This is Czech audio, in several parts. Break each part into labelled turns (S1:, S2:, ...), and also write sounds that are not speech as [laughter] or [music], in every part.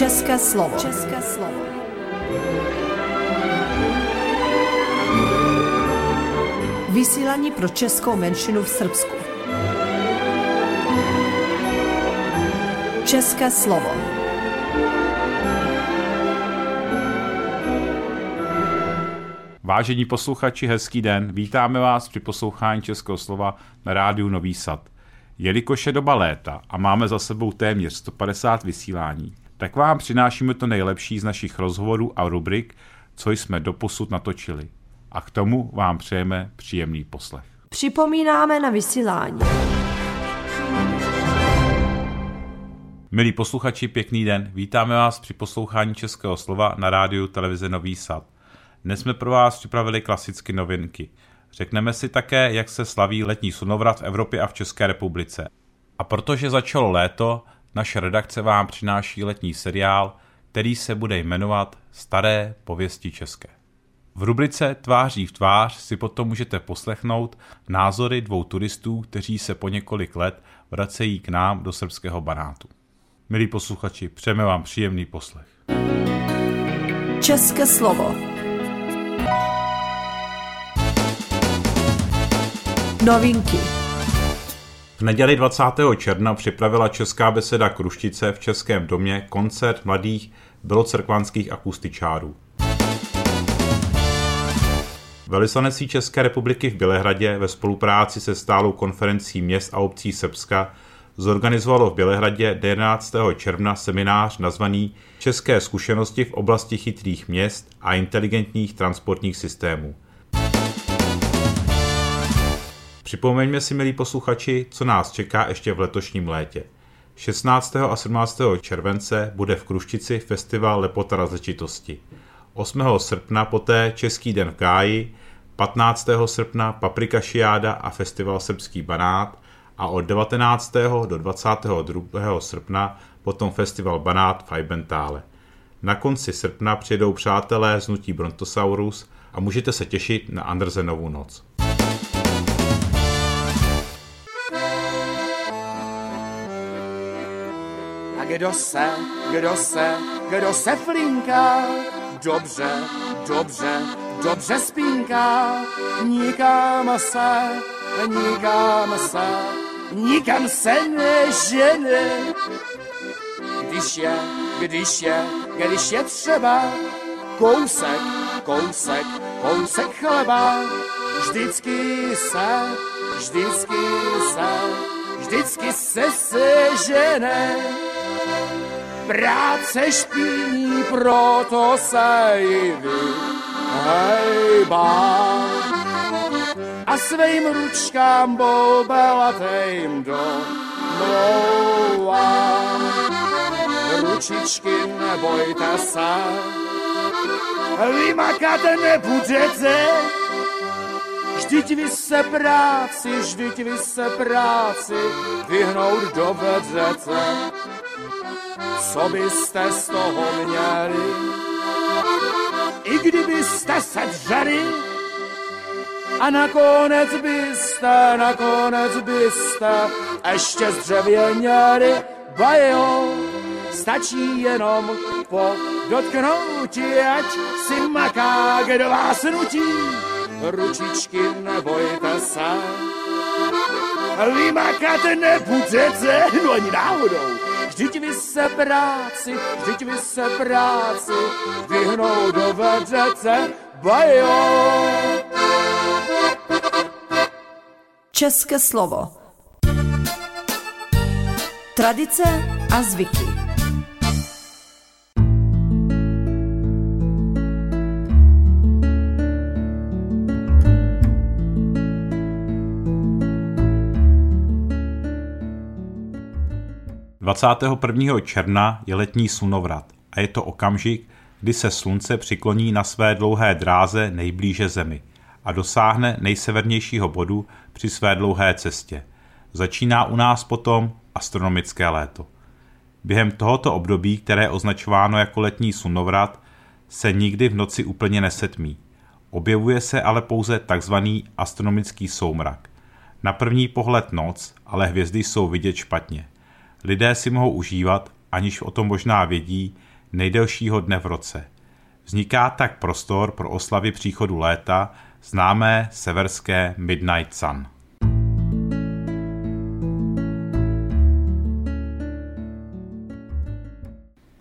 S1: České slovo. České slovo. Vysílání pro českou menšinu v Srbsku. České slovo.
S2: Vážení posluchači, hezký den. Vítáme vás při poslouchání Českého slova na rádiu Nový Sad. Jelikož je doba léta a máme za sebou téměř 150 vysílání, tak vám přinášíme to nejlepší z našich rozhovorů a rubrik, co jsme doposud natočili. A k tomu vám přejeme příjemný poslech.
S1: Připomínáme na vysílání.
S2: Milí posluchači, pěkný den. Vítáme vás při poslouchání Českého slova na rádiu televize Nový Sad. Dnes jsme pro vás připravili klasicky novinky. Řekneme si také, jak se slaví letní slunovrat v Evropě a v České republice. A protože začalo léto, naše redakce vám přináší letní seriál, který se bude jmenovat Staré pověsti české. V rubrice Tváří v tvář si potom můžete poslechnout názory dvou turistů, kteří se po několik let vracejí k nám do srbského banátu. Milí posluchači, přejeme vám příjemný poslech.
S1: České slovo. Novinky.
S2: V neděli 20. června připravila Česká beseda Kruštice v Českém domě koncert mladých bylocrkvanských akustičárů. Velislanecí České republiky v Bělehradě ve spolupráci se stálou konferencí měst a obcí Srbska zorganizovalo v Bělehradě 11. června seminář nazvaný České zkušenosti v oblasti chytrých měst a inteligentních transportních systémů. Připomeňme si, milí posluchači, co nás čeká ještě v letošním létě. 16. a 17. července bude v Kruštici festival Lepota različitosti. 8. srpna poté Český den v Gáji, 15. srpna Paprika Šiáda a festival Srbský banát a od 19. do 22. srpna potom festival Banát v Ajbentále. Na konci srpna přijedou přátelé z Nutí Brontosaurus a můžete se těšit na Andersenovu noc.
S3: Kdo se, kdo se, kdo se flinká, dobře, dobře, dobře spínká, nikam se, nikam se, nikam se nežene. Když je, když je, když je třeba kousek, kousek, kousek chleba, vždycky se, vždycky se, vždycky se sežene. Práce špíní, proto se i vyhejbá. A svým ručkám do mlouvá. Ručičky nebojte se, vymakat nebudete, Vždyť vy se práci, vždyť vy se práci vyhnout dovedete. Co byste z toho měli? I kdybyste se dřeli, a nakonec byste, nakonec byste ještě zdřevěněli, bajo, stačí jenom po dotknutí, ať si maká, kdo vás nutí ručičky nebojte se. Vymakat nebudete, no ani náhodou. Vždyť vy se práci, vždyť vy se práci vyhnout dovedete, bajo.
S1: České slovo. Tradice a zvyky.
S2: 21. června je letní slunovrat a je to okamžik, kdy se slunce přikloní na své dlouhé dráze nejblíže Zemi a dosáhne nejsevernějšího bodu při své dlouhé cestě. Začíná u nás potom astronomické léto. Během tohoto období, které je označováno jako letní slunovrat, se nikdy v noci úplně nesetmí. Objevuje se ale pouze takzvaný astronomický soumrak. Na první pohled noc, ale hvězdy jsou vidět špatně. Lidé si mohou užívat, aniž o tom možná vědí, nejdelšího dne v roce. Vzniká tak prostor pro oslavy příchodu léta, známé severské Midnight Sun.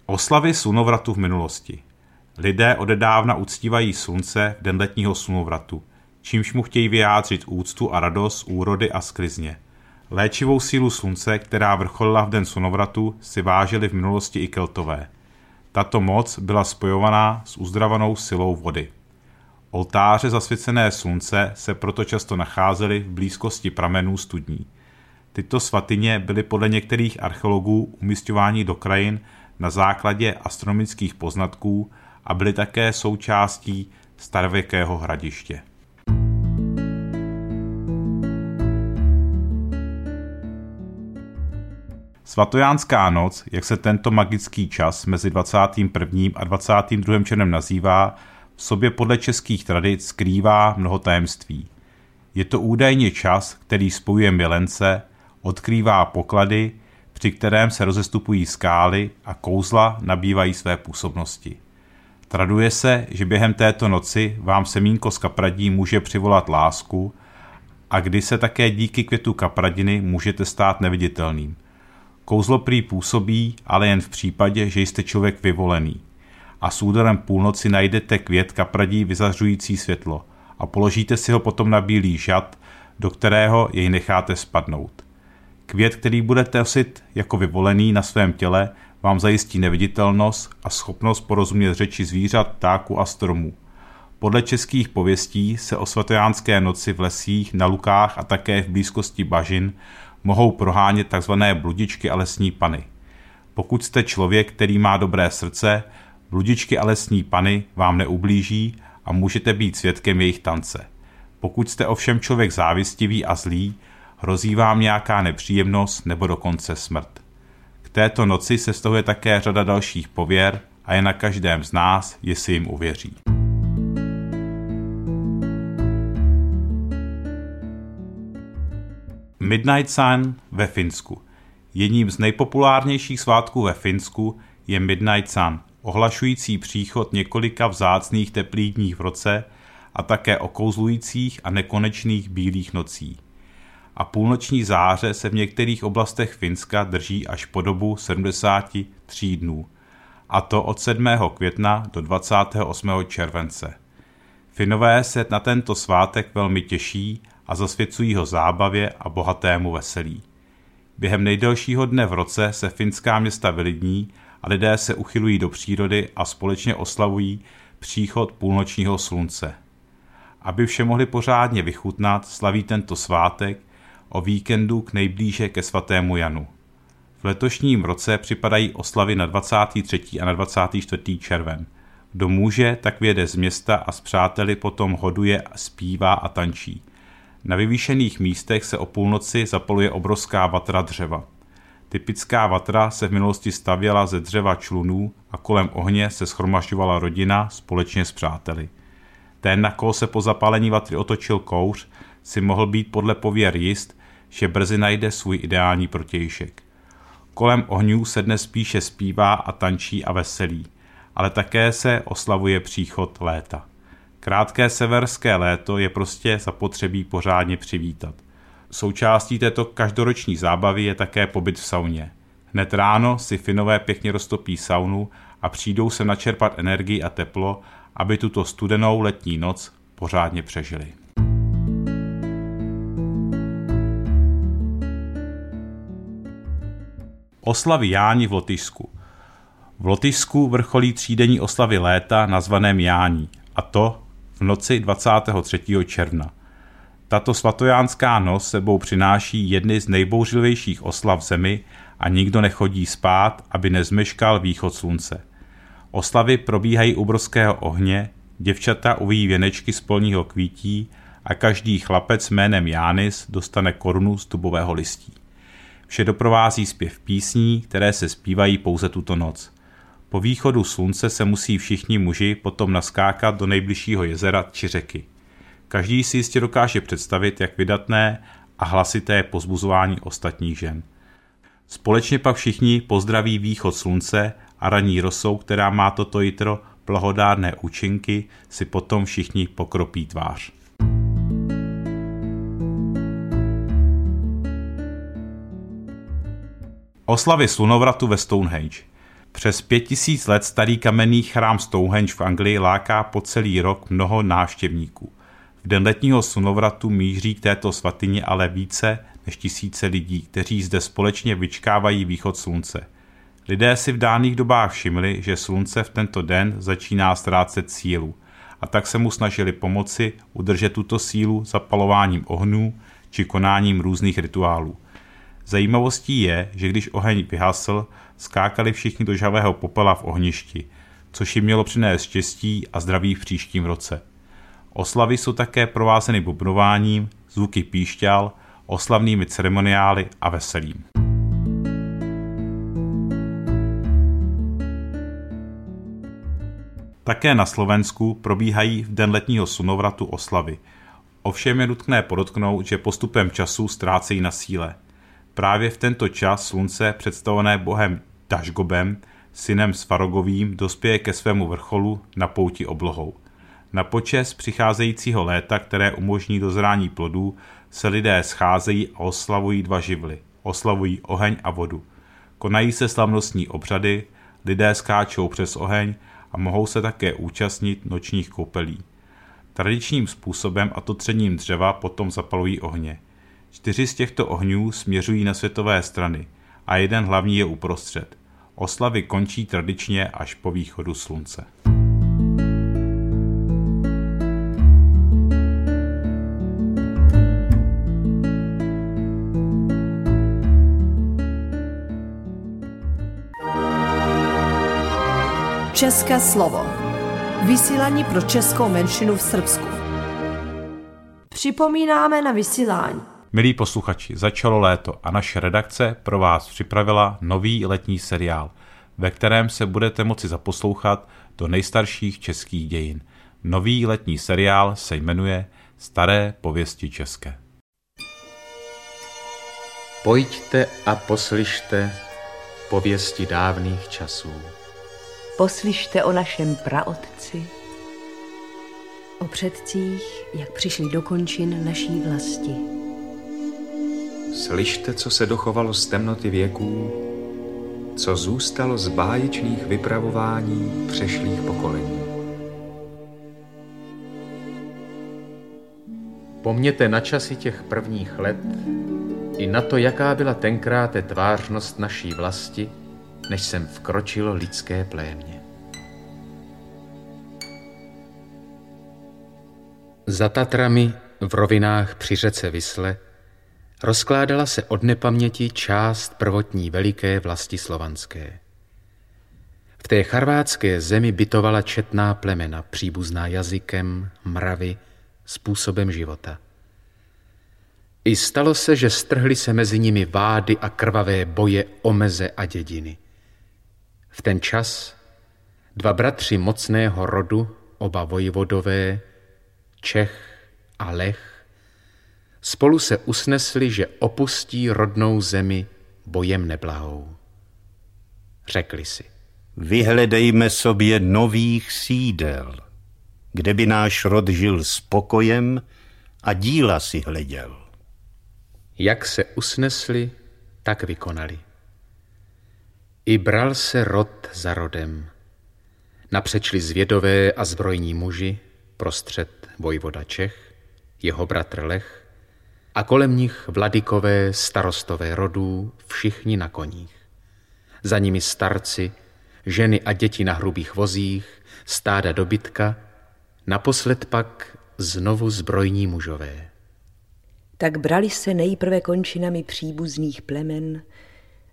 S2: Oslavy slunovratu v minulosti. Lidé odedávna uctívají slunce v den letního slunovratu, čímž mu chtějí vyjádřit úctu a radost úrody a sklizně. Léčivou sílu slunce, která vrcholila v den slunovratu, si vážili v minulosti i keltové. Tato moc byla spojovaná s uzdravanou silou vody. Oltáře zasvěcené slunce se proto často nacházely v blízkosti pramenů studní. Tyto svatyně byly podle některých archeologů umistovány do krajin na základě astronomických poznatků a byly také součástí starověkého hradiště. Svatojánská noc, jak se tento magický čas mezi 21. a 22. červnem nazývá, v sobě podle českých tradic skrývá mnoho tajemství. Je to údajně čas, který spojuje milence, odkrývá poklady, při kterém se rozestupují skály a kouzla nabývají své působnosti. Traduje se, že během této noci vám semínko z kapradí může přivolat lásku a kdy se také díky květu kapradiny můžete stát neviditelným. Kouzlo prý působí, ale jen v případě, že jste člověk vyvolený. A s úderem půlnoci najdete květ kapradí vyzařující světlo a položíte si ho potom na bílý žad, do kterého jej necháte spadnout. Květ, který budete nosit jako vyvolený na svém těle, vám zajistí neviditelnost a schopnost porozumět řeči zvířat, ptáků a stromů. Podle českých pověstí se o svatojánské noci v lesích, na lukách a také v blízkosti bažin mohou prohánět tzv. bludičky a lesní pany. Pokud jste člověk, který má dobré srdce, bludičky a lesní pany vám neublíží a můžete být svědkem jejich tance. Pokud jste ovšem člověk závistivý a zlý, hrozí vám nějaká nepříjemnost nebo dokonce smrt. K této noci se stahuje také řada dalších pověr a je na každém z nás, jestli jim uvěří. Midnight Sun ve Finsku. Jedním z nejpopulárnějších svátků ve Finsku je Midnight Sun, ohlašující příchod několika vzácných teplých dní v roce a také okouzlujících a nekonečných bílých nocí a půlnoční záře se v některých oblastech Finska drží až po dobu 73 dnů, a to od 7. května do 28. července. Finové se na tento svátek velmi těší a zasvěcují ho zábavě a bohatému veselí. Během nejdelšího dne v roce se finská města vylidní a lidé se uchylují do přírody a společně oslavují příchod půlnočního slunce. Aby vše mohli pořádně vychutnat, slaví tento svátek o víkendu k nejblíže ke svatému Janu. V letošním roce připadají oslavy na 23. a na 24. červen. Kdo může, tak věde z města a s přáteli potom hoduje, zpívá a tančí. Na vyvýšených místech se o půlnoci zapaluje obrovská vatra dřeva. Typická vatra se v minulosti stavěla ze dřeva člunů a kolem ohně se schromažďovala rodina společně s přáteli. Ten, na koho se po zapálení vatry otočil kouř, si mohl být podle pověr jist, že brzy najde svůj ideální protějšek. Kolem ohňů se dnes spíše zpívá a tančí a veselí, ale také se oslavuje příchod léta. Krátké severské léto je prostě zapotřebí pořádně přivítat. Součástí této každoroční zábavy je také pobyt v sauně. Hned ráno si Finové pěkně roztopí saunu a přijdou se načerpat energii a teplo, aby tuto studenou letní noc pořádně přežili. Oslavy Jáni v Lotyšsku. V Lotyšsku vrcholí třídenní oslavy léta nazvaném Jání, a to v noci 23. června. Tato svatojánská noc sebou přináší jedny z nejbouřlivějších oslav zemi a nikdo nechodí spát, aby nezmeškal východ slunce. Oslavy probíhají u brzkého ohně, děvčata uvíjí věnečky z polního kvítí a každý chlapec jménem Jánis dostane korunu z dubového listí. Vše doprovází zpěv písní, které se zpívají pouze tuto noc. Po východu slunce se musí všichni muži potom naskákat do nejbližšího jezera či řeky. Každý si jistě dokáže představit, jak vydatné a hlasité je pozbuzování ostatních žen. Společně pak všichni pozdraví východ slunce a raní rosou, která má toto jitro blahodárné účinky, si potom všichni pokropí tvář. Oslavy slunovratu ve Stonehenge. Přes pět tisíc let starý kamenný chrám Stonehenge v Anglii láká po celý rok mnoho návštěvníků. V den letního slunovratu míří k této svatyni ale více než tisíce lidí, kteří zde společně vyčkávají východ slunce. Lidé si v dávných dobách všimli, že slunce v tento den začíná ztrácet sílu a tak se mu snažili pomoci udržet tuto sílu zapalováním ohnů či konáním různých rituálů. Zajímavostí je, že když oheň vyhasl, skákali všichni do žavého popela v ohništi, což jim mělo přinést štěstí a zdraví v příštím roce. Oslavy jsou také provázeny bubnováním, zvuky píšťal, oslavnými ceremoniály a veselím. Také na Slovensku probíhají v den letního slunovratu oslavy. Ovšem je nutné podotknout, že postupem času ztrácejí na síle. Právě v tento čas slunce, představované bohem Dažgobem, synem Svarogovým, dospěje ke svému vrcholu na pouti oblohou. Na počes přicházejícího léta, které umožní dozrání plodů, se lidé scházejí a oslavují dva živly. Oslavují oheň a vodu. Konají se slavnostní obřady, lidé skáčou přes oheň a mohou se také účastnit nočních koupelí. Tradičním způsobem a to třením dřeva potom zapalují ohně. Čtyři z těchto ohňů směřují na světové strany a jeden hlavní je uprostřed. Oslavy končí tradičně až po východu slunce.
S1: České slovo. Vysílání pro českou menšinu v Srbsku. Připomínáme na vysílání.
S2: Milí posluchači, začalo léto a naše redakce pro vás připravila nový letní seriál, ve kterém se budete moci zaposlouchat do nejstarších českých dějin. Nový letní seriál se jmenuje Staré pověsti české.
S4: Pojďte a poslyšte pověsti dávných časů.
S5: Poslyšte o našem praotci,
S6: o předcích, jak přišli do končin naší vlasti.
S4: Slyšte, co se dochovalo z temnoty věků, co zůstalo z báječných vypravování přešlých pokolení. Pomněte na časy těch prvních let i na to, jaká byla tenkrát tvářnost naší vlasti, než sem vkročilo lidské plémě. Za Tatrami v rovinách při řece Vysle rozkládala se od nepaměti část prvotní veliké vlasti slovanské. V té charvátské zemi bytovala četná plemena, příbuzná jazykem, mravy, způsobem života. I stalo se, že strhly se mezi nimi vády a krvavé boje o meze a dědiny – v ten čas dva bratři mocného rodu, oba vojvodové, Čech a Lech, spolu se usnesli, že opustí rodnou zemi bojem neblahou. Řekli si.
S7: Vyhledejme sobě nových sídel, kde by náš rod žil spokojem a díla si hleděl.
S4: Jak se usnesli, tak vykonali. I bral se rod za rodem. Napřečli zvědové a zbrojní muži, prostřed vojvoda Čech, jeho bratr Lech, a kolem nich vladykové starostové rodů, všichni na koních. Za nimi starci, ženy a děti na hrubých vozích, stáda dobytka, naposled pak znovu zbrojní mužové.
S5: Tak brali se nejprve končinami příbuzných plemen,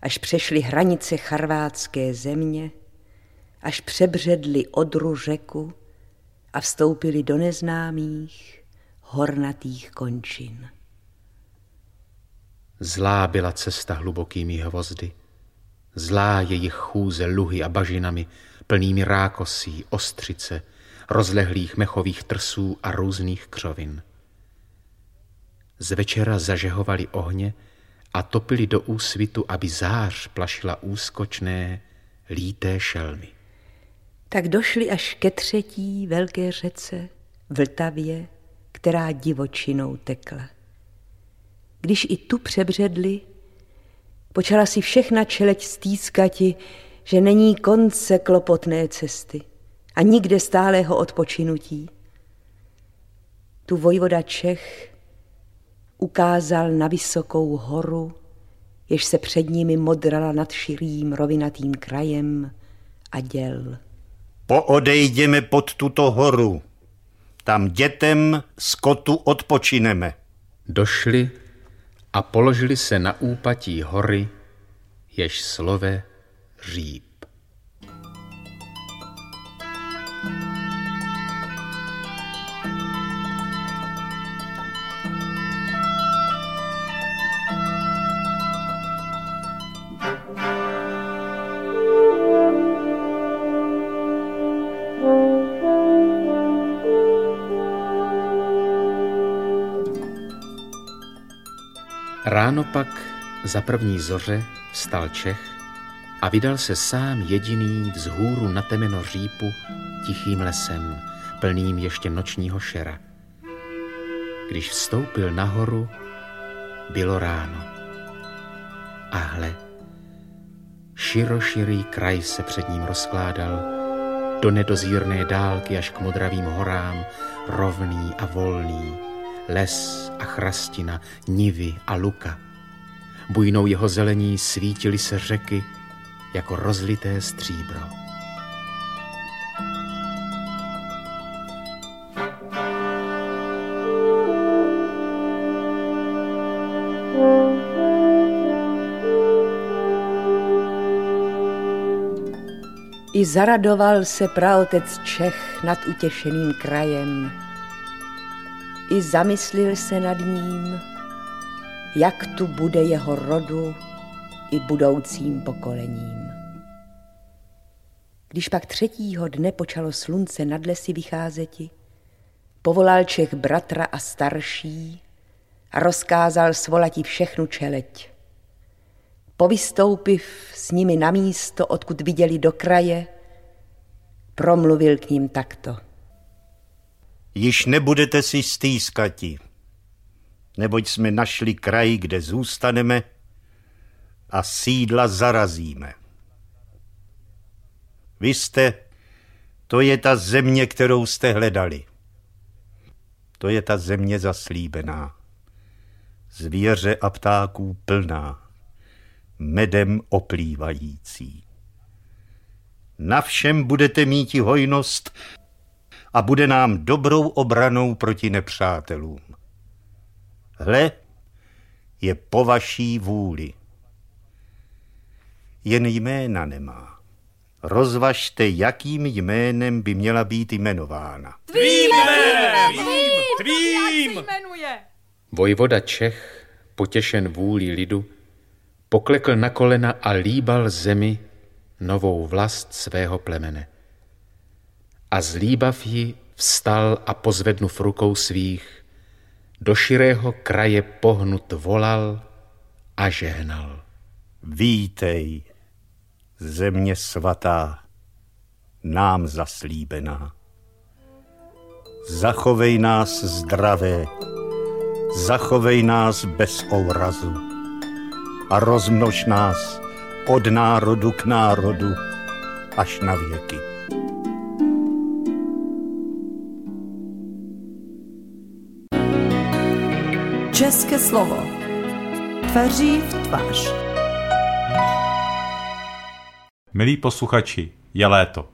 S5: až přešli hranice charvátské země, až přebředli Odru řeku a vstoupili do neznámých hornatých končin.
S4: Zlá byla cesta hlubokými hvozdy, zlá jejich chůze luhy a bažinami, plnými rákosí, ostřice, rozlehlých mechových trsů a různých křovin. Z večera zažehovali ohně a topili do úsvitu, aby zář plašila úskočné, líté šelmy.
S5: Tak došli až ke třetí velké řece, Vltavě, která divočinou tekla. Když i tu přebředli, počala si všechna čeleť stýskati, že není konce klopotné cesty a nikde stálého odpočinutí. Tu vojvoda Čech ukázal na vysokou horu, jež se před nimi modrala nad širým rovinatým krajem a děl.
S7: Poodejdeme pod tuto horu. Tam dětem skotu odpočineme.
S4: Došli a položili se na úpatí hory, jež slove říp. Ráno pak za první zoře vstal Čech a vydal se sám jediný vzhůru na temeno řípu tichým lesem, plným ještě nočního šera. Když vstoupil nahoru, bylo ráno. A hle, široširý kraj se před ním rozkládal, do nedozírné dálky až k modravým horám, rovný a volný, les a chrastina, nivy a luka. Bujnou jeho zelení svítily se řeky jako rozlité stříbro.
S5: I zaradoval se praotec Čech nad utěšeným krajem, i zamyslil se nad ním, jak tu bude jeho rodu i budoucím pokolením. Když pak třetího dne počalo slunce nad lesy vycházeti, povolal Čech bratra a starší a rozkázal svolati všechnu čeleť. Povystoupiv s nimi na místo, odkud viděli do kraje, promluvil k ním takto
S7: již nebudete si stýskati, neboť jsme našli kraj, kde zůstaneme a sídla zarazíme. Vy jste, to je ta země, kterou jste hledali. To je ta země zaslíbená, zvěře a ptáků plná, medem oplývající. Na všem budete mít hojnost a bude nám dobrou obranou proti nepřátelům. Hle, je po vaší vůli. Jen jména nemá. Rozvažte, jakým jménem by měla být jmenována.
S8: Tvým jménem! Tvým!
S4: Vojvoda Čech, potěšen vůli lidu, poklekl na kolena a líbal zemi novou vlast svého plemene a zlíbav ji vstal a pozvednuv rukou svých, do širého kraje pohnut volal a žehnal.
S7: Vítej, země svatá, nám zaslíbená. Zachovej nás zdravé, zachovej nás bez ourazu a rozmnož nás od národu k národu až na věky.
S1: České slovo. Tvaří v tvář.
S2: Milí posluchači, je léto.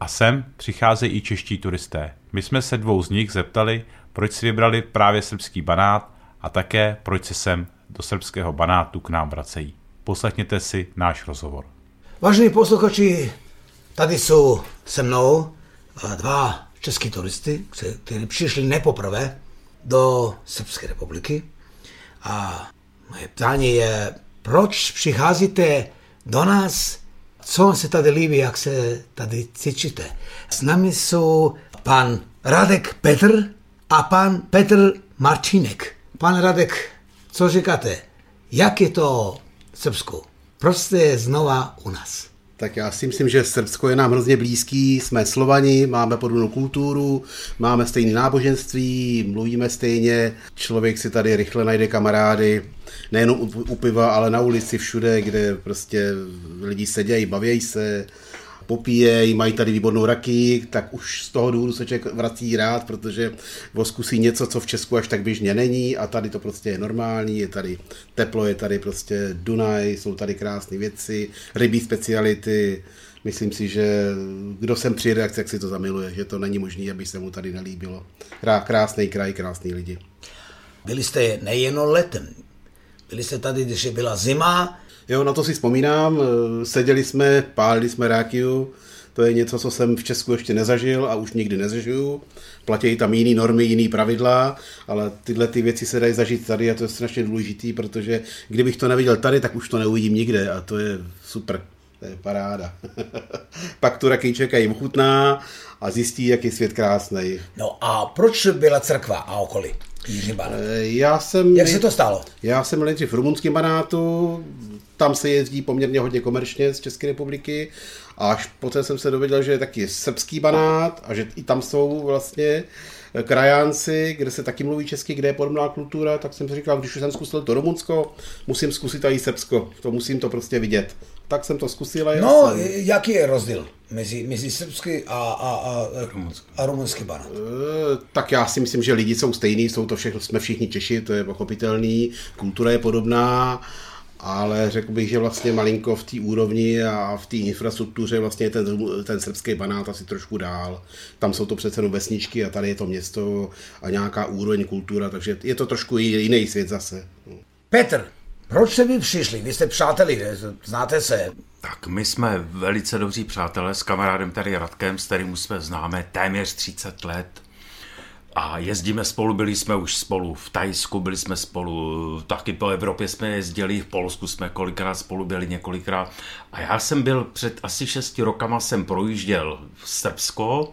S2: A sem přicházejí i čeští turisté. My jsme se dvou z nich zeptali, proč si vybrali právě srbský banát a také proč se sem do srbského banátu k nám vracejí. Poslechněte si náš rozhovor.
S9: Vážení posluchači, tady jsou se mnou dva český turisty, kteří přišli nepoprvé do Srbské republiky. A moje ptání je, proč přicházíte do nás, co se tady líbí, jak se tady cítíte. S námi jsou pan Radek Petr a pan Petr Marčinek. Pan Radek, co říkáte? Jak je to v Srbsku? Proč jste znova u nás?
S10: Tak já si myslím, že Srbsko je nám hrozně blízký, jsme Slovani, máme podobnou kulturu, máme stejné náboženství, mluvíme stejně, člověk si tady rychle najde kamarády, nejenom u piva, ale na ulici všude, kde prostě lidi sedějí, bavějí se, popíjejí, mají tady výbornou raky, tak už z toho důvodu se člověk vrací rád, protože zkusí něco, co v Česku až tak běžně není a tady to prostě je normální, je tady teplo, je tady prostě Dunaj, jsou tady krásné věci, rybí speciality, myslím si, že kdo sem přijede, tak si to zamiluje, že to není možné, aby se mu tady nelíbilo. Krásný kraj, krásný lidi.
S9: Byli jste nejenom letem, byli jste tady, když byla zima,
S10: Jo, na to si vzpomínám. Eh, seděli jsme, pálili jsme rákiu. To je něco, co jsem v Česku ještě nezažil a už nikdy nezažiju. Platí tam jiné normy, jiné pravidla, ale tyhle ty věci se dají zažít tady a to je strašně důležitý, protože kdybych to neviděl tady, tak už to neuvidím nikde a to je super. To je paráda. [laughs] Pak tu rakýček jim ochutná a zjistí, jaký je svět krásný.
S9: No a proč byla crkva a okolí? Jiří
S10: eh, Já jsem...
S9: Jak se to stalo?
S10: Já jsem nejdřív v rumunském banátu, tam se jezdí poměrně hodně komerčně z České republiky. A až poté jsem se dověděl, že je taky srbský banát a že i tam jsou vlastně krajánci, kde se taky mluví česky, kde je podobná kultura, tak jsem si říkal, když už jsem zkusil to Rumunsko, musím zkusit i Srbsko. To musím to prostě vidět. Tak jsem to zkusil. A
S9: no, jsem... jaký je rozdíl mezi, mezi srbský a, a, a, a rumunský banát?
S10: E, tak já si myslím, že lidi jsou stejní, jsou to všechno, jsme všichni Češi, to je pochopitelný, kultura je podobná ale řekl bych, že vlastně malinko v té úrovni a v té infrastruktuře vlastně ten, ten srbský banát asi trošku dál. Tam jsou to přece jenom vesničky a tady je to město a nějaká úroveň kultura, takže je to trošku jiný svět zase.
S9: Petr, proč jste vy přišli? Vy jste přáteli, znáte se.
S11: Tak my jsme velice dobří přátelé s kamarádem tady Radkem, s kterým jsme známe téměř 30 let a jezdíme spolu, byli jsme už spolu v Tajsku, byli jsme spolu, taky po Evropě jsme jezdili, v Polsku jsme kolikrát spolu byli několikrát. A já jsem byl před asi šesti rokama, jsem projížděl v Srbsko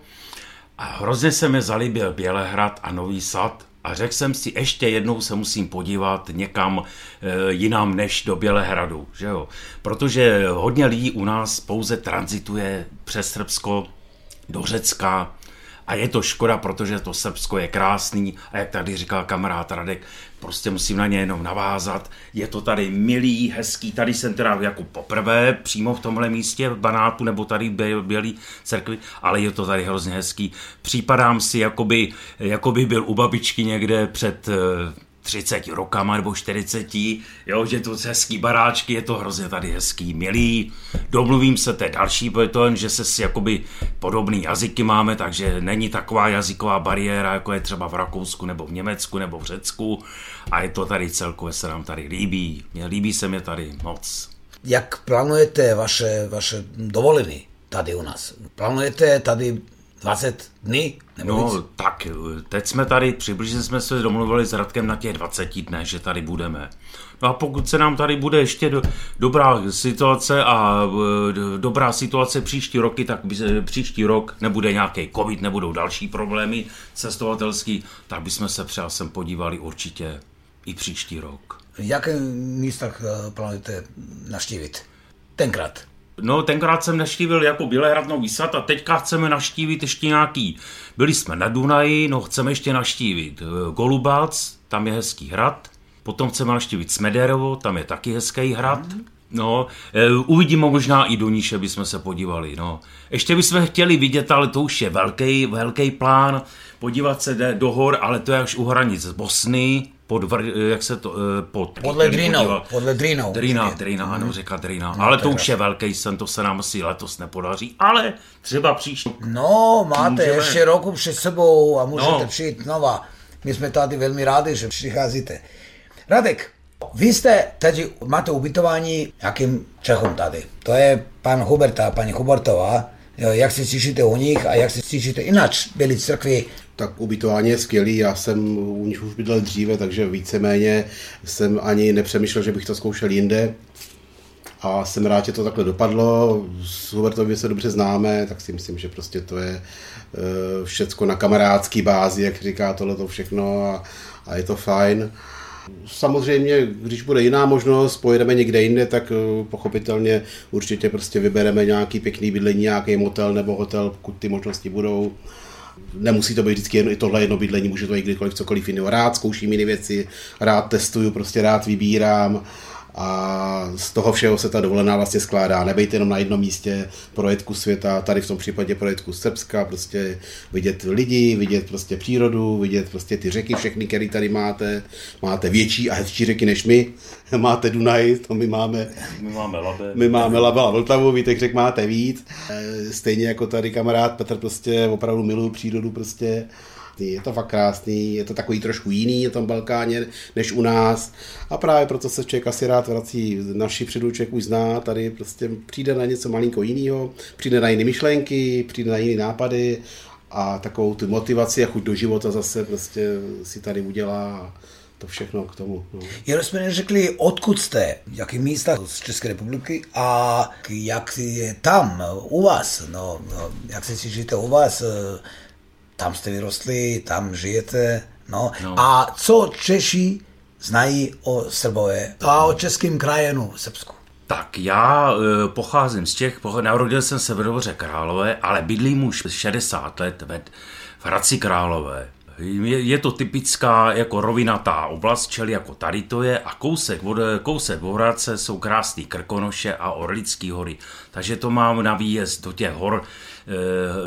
S11: a hrozně se mi zalíbil Bělehrad a Nový Sad. A řekl jsem si, ještě jednou se musím podívat někam e, jinam než do Bělehradu, že jo? Protože hodně lidí u nás pouze transituje přes Srbsko do Řecka, a je to škoda, protože to Srbsko je krásný a jak tady říkal kamarád Radek, prostě musím na ně jenom navázat. Je to tady milý, hezký, tady jsem teda jako poprvé přímo v tomhle místě v Banátu nebo tady v Bělý cerkvi, ale je to tady hrozně hezký. Připadám si, jakoby, jakoby byl u babičky někde před eh, 30 rokama nebo 40, jo, že to hezký baráčky, je to hrozně tady hezký, milý. Domluvím se, je další to, že se si jakoby podobný jazyky máme, takže není taková jazyková bariéra, jako je třeba v Rakousku nebo v Německu nebo v Řecku a je to tady celkově se nám tady líbí. Mně líbí se mě tady moc.
S9: Jak plánujete vaše, vaše dovoliny tady u nás? Plánujete tady 20 dny?
S11: Nebo no, víc? tak, teď jsme tady, přibližně jsme se domluvili s Radkem na těch 20 dnech, že tady budeme. No a pokud se nám tady bude ještě do, dobrá situace a e, dobrá situace příští roky, tak by se, příští rok nebude nějaký covid, nebudou další problémy cestovatelský, tak bychom se třeba sem podívali určitě i příští rok.
S9: Jaké místa e, plánujete naštívit tenkrát?
S11: No, tenkrát jsem naštívil jako Bělehrad Nový Sad a teďka chceme naštívit ještě nějaký. Byli jsme na Dunaji, no chceme ještě naštívit eh, Golubac, tam je hezký hrad. Potom chceme naštívit Smederovo, tam je taky hezký hrad. No, eh, uvidíme možná i do Níše, bychom se podívali. No. Ještě bychom chtěli vidět, ale to už je velký, velký plán, podívat se do hor, ale to je až u hranic Bosny, pod, vr, jak se to, eh, pod...
S9: Podle Drínou, podle Drínou.
S11: Drína, Drína, ano, mhm. říká Drína. No, ale to už je velký sen, to se nám asi letos nepodaří, ale třeba příští.
S9: No, máte můžeme... ještě roku před sebou a můžete no. přijít znova. My jsme tady velmi rádi, že přicházíte. Radek, vy jste teď máte ubytování jakým Čechom tady. To je pan Hubert a paní Hubertová. Jak se cítíte u nich a jak se cítíte jinak byli církvi
S10: tak ubytování je skvělý, já jsem u nich už bydlel dříve, takže víceméně jsem ani nepřemýšlel, že bych to zkoušel jinde. A jsem rád, že to takhle dopadlo. S Hubertově se dobře známe, tak si myslím, že prostě to je uh, všecko na kamarádský bázi, jak říká tohle to všechno a, a je to fajn. Samozřejmě, když bude jiná možnost, pojedeme někde jinde, tak eh, pochopitelně určitě prostě vybereme nějaký pěkný bydlení, nějaký motel nebo hotel, pokud ty možnosti budou. Nemusí to být vždycky jen, i tohle jedno bydlení, může to být kdykoliv cokoliv jiného. Rád zkouším jiné věci, rád testuju, prostě rád vybírám a z toho všeho se ta dovolená vlastně skládá. Nebejte jenom na jednom místě projetku světa, tady v tom případě projetku Srbska, prostě vidět lidi, vidět prostě přírodu, vidět prostě ty řeky všechny, které tady máte. Máte větší a hezčí řeky než my. [laughs] máte Dunaj, to my máme.
S11: My máme Labe.
S10: My máme Labe a Vltavu, víte, řek máte víc. E, stejně jako tady kamarád Petr prostě opravdu miluju přírodu prostě krásný, je to fakt krásný, je to takový trošku jiný na tom Balkáně než u nás a právě proto se člověk asi rád vrací, naši předůček už zná, tady prostě přijde na něco malinko jiného, přijde na jiné myšlenky, přijde na jiné nápady a takovou tu motivaci a chuť do života zase prostě si tady udělá to všechno k tomu. No.
S9: Jenom jsme neřekli, odkud jste, jaký místa z České republiky a jak je tam u vás, no, no jak se cítíte u vás, tam jste vyrostli, tam žijete, no. no. A co Češi znají o Srbové a o českém krajinu v Srbsku?
S11: Tak já e, pocházím z Čech, narodil jsem se v Dovoře Králové, ale bydlím už 60 let ve v Hradci Králové. Je, je to typická jako rovinatá oblast, čili jako tady to je a kousek od, kousek od Hradce jsou krásný Krkonoše a Orlický hory. Takže to mám na výjezd do těch hor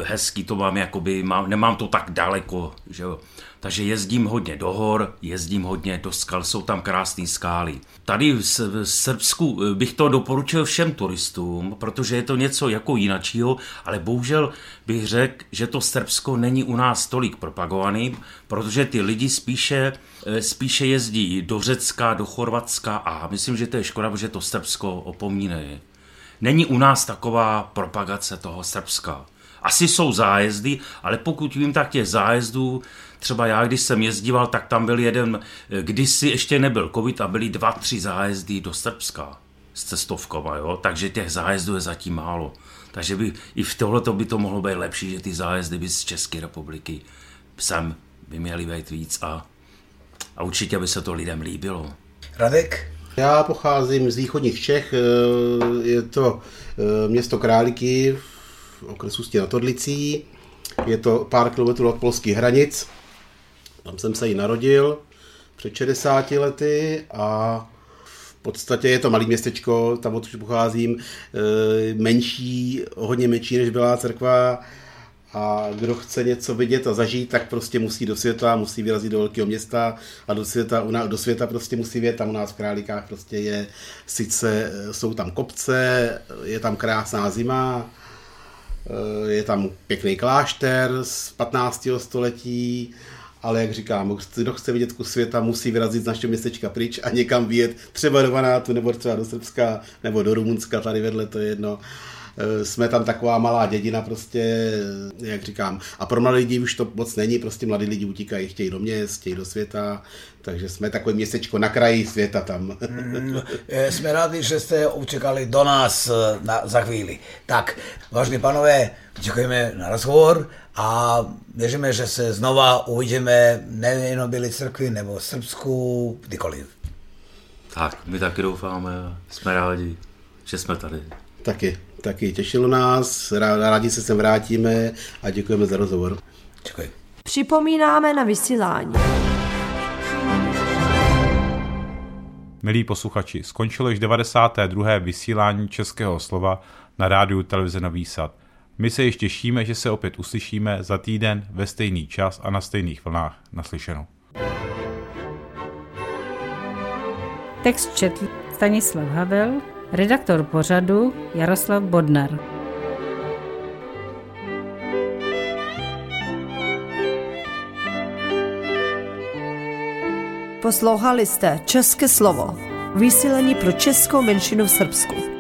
S11: hezký, to mám jakoby, mám, nemám to tak daleko, že jo. Takže jezdím hodně do hor, jezdím hodně do skal, jsou tam krásné skály. Tady v Srbsku eh, bych to doporučil všem turistům, protože je to něco jako jinačího, ale bohužel bych řekl, že to Srbsko není u nás tolik propagovaný, protože ty lidi spíše, eh, spíše jezdí do Řecka, do Chorvatska a myslím, že to je škoda, protože to Srbsko opomíne. Není u nás taková propagace toho Srbska. Asi jsou zájezdy, ale pokud vím, tak těch zájezdů, třeba já, když jsem jezdíval, tak tam byl jeden, kdysi ještě nebyl covid a byly dva, tři zájezdy do Srbska s cestovkama, jo? takže těch zájezdů je zatím málo. Takže by, i v tohle by to mohlo být lepší, že ty zájezdy by z České republiky sem by měly být víc a, a určitě by se to lidem líbilo.
S9: Radek?
S10: Já pocházím z východních Čech, eh, je to eh, město Králiky v okresu nad Orlicí, je to pár kilometrů od polských hranic, tam jsem se i narodil před 60 lety a v podstatě je to malý městečko, tam odkud pocházím, eh, menší, hodně menší než byla cerkva, a kdo chce něco vidět a zažít, tak prostě musí do světa, musí vyrazit do velkého města a do světa, do světa prostě musí vědět. Tam u nás v Králikách prostě je, sice jsou tam kopce, je tam krásná zima, je tam pěkný klášter z 15. století, ale jak říkám, kdo chce vidět kus světa, musí vyrazit z našeho městečka pryč a někam vyjet třeba do Vanátu, nebo třeba do Srbska, nebo do Rumunska, tady vedle to je jedno. Eh, jsme tam taková malá dědina prostě, eh, jak říkám. A pro mladé lidi už to moc není, prostě mladí lidi utíkají, chtějí do měst, chtějí do světa, takže jsme takové městečko na kraji světa tam.
S9: Mm, eh, jsme rádi, že jste učekali do nás na, za chvíli. Tak, vážní panové, děkujeme na rozhovor a věříme, že se znova uvidíme nejen byli církvi nebo v Srbsku, kdykoliv.
S11: Tak, my taky doufáme a jsme rádi, že jsme tady.
S10: Taky taky těšilo nás, rádi se sem vrátíme a děkujeme za rozhovor.
S9: Děkuji.
S1: Připomínáme na vysílání.
S2: Milí posluchači, skončilo již 92. vysílání Českého slova na rádiu televize Nový Sad. My se ještě těšíme, že se opět uslyšíme za týden ve stejný čas a na stejných vlnách. Naslyšenou.
S12: Text četl Stanislav Havel, Redaktor pořadu Jaroslav Bodnar.
S1: Poslouchali jste České slovo, vysílení pro českou menšinu v Srbsku.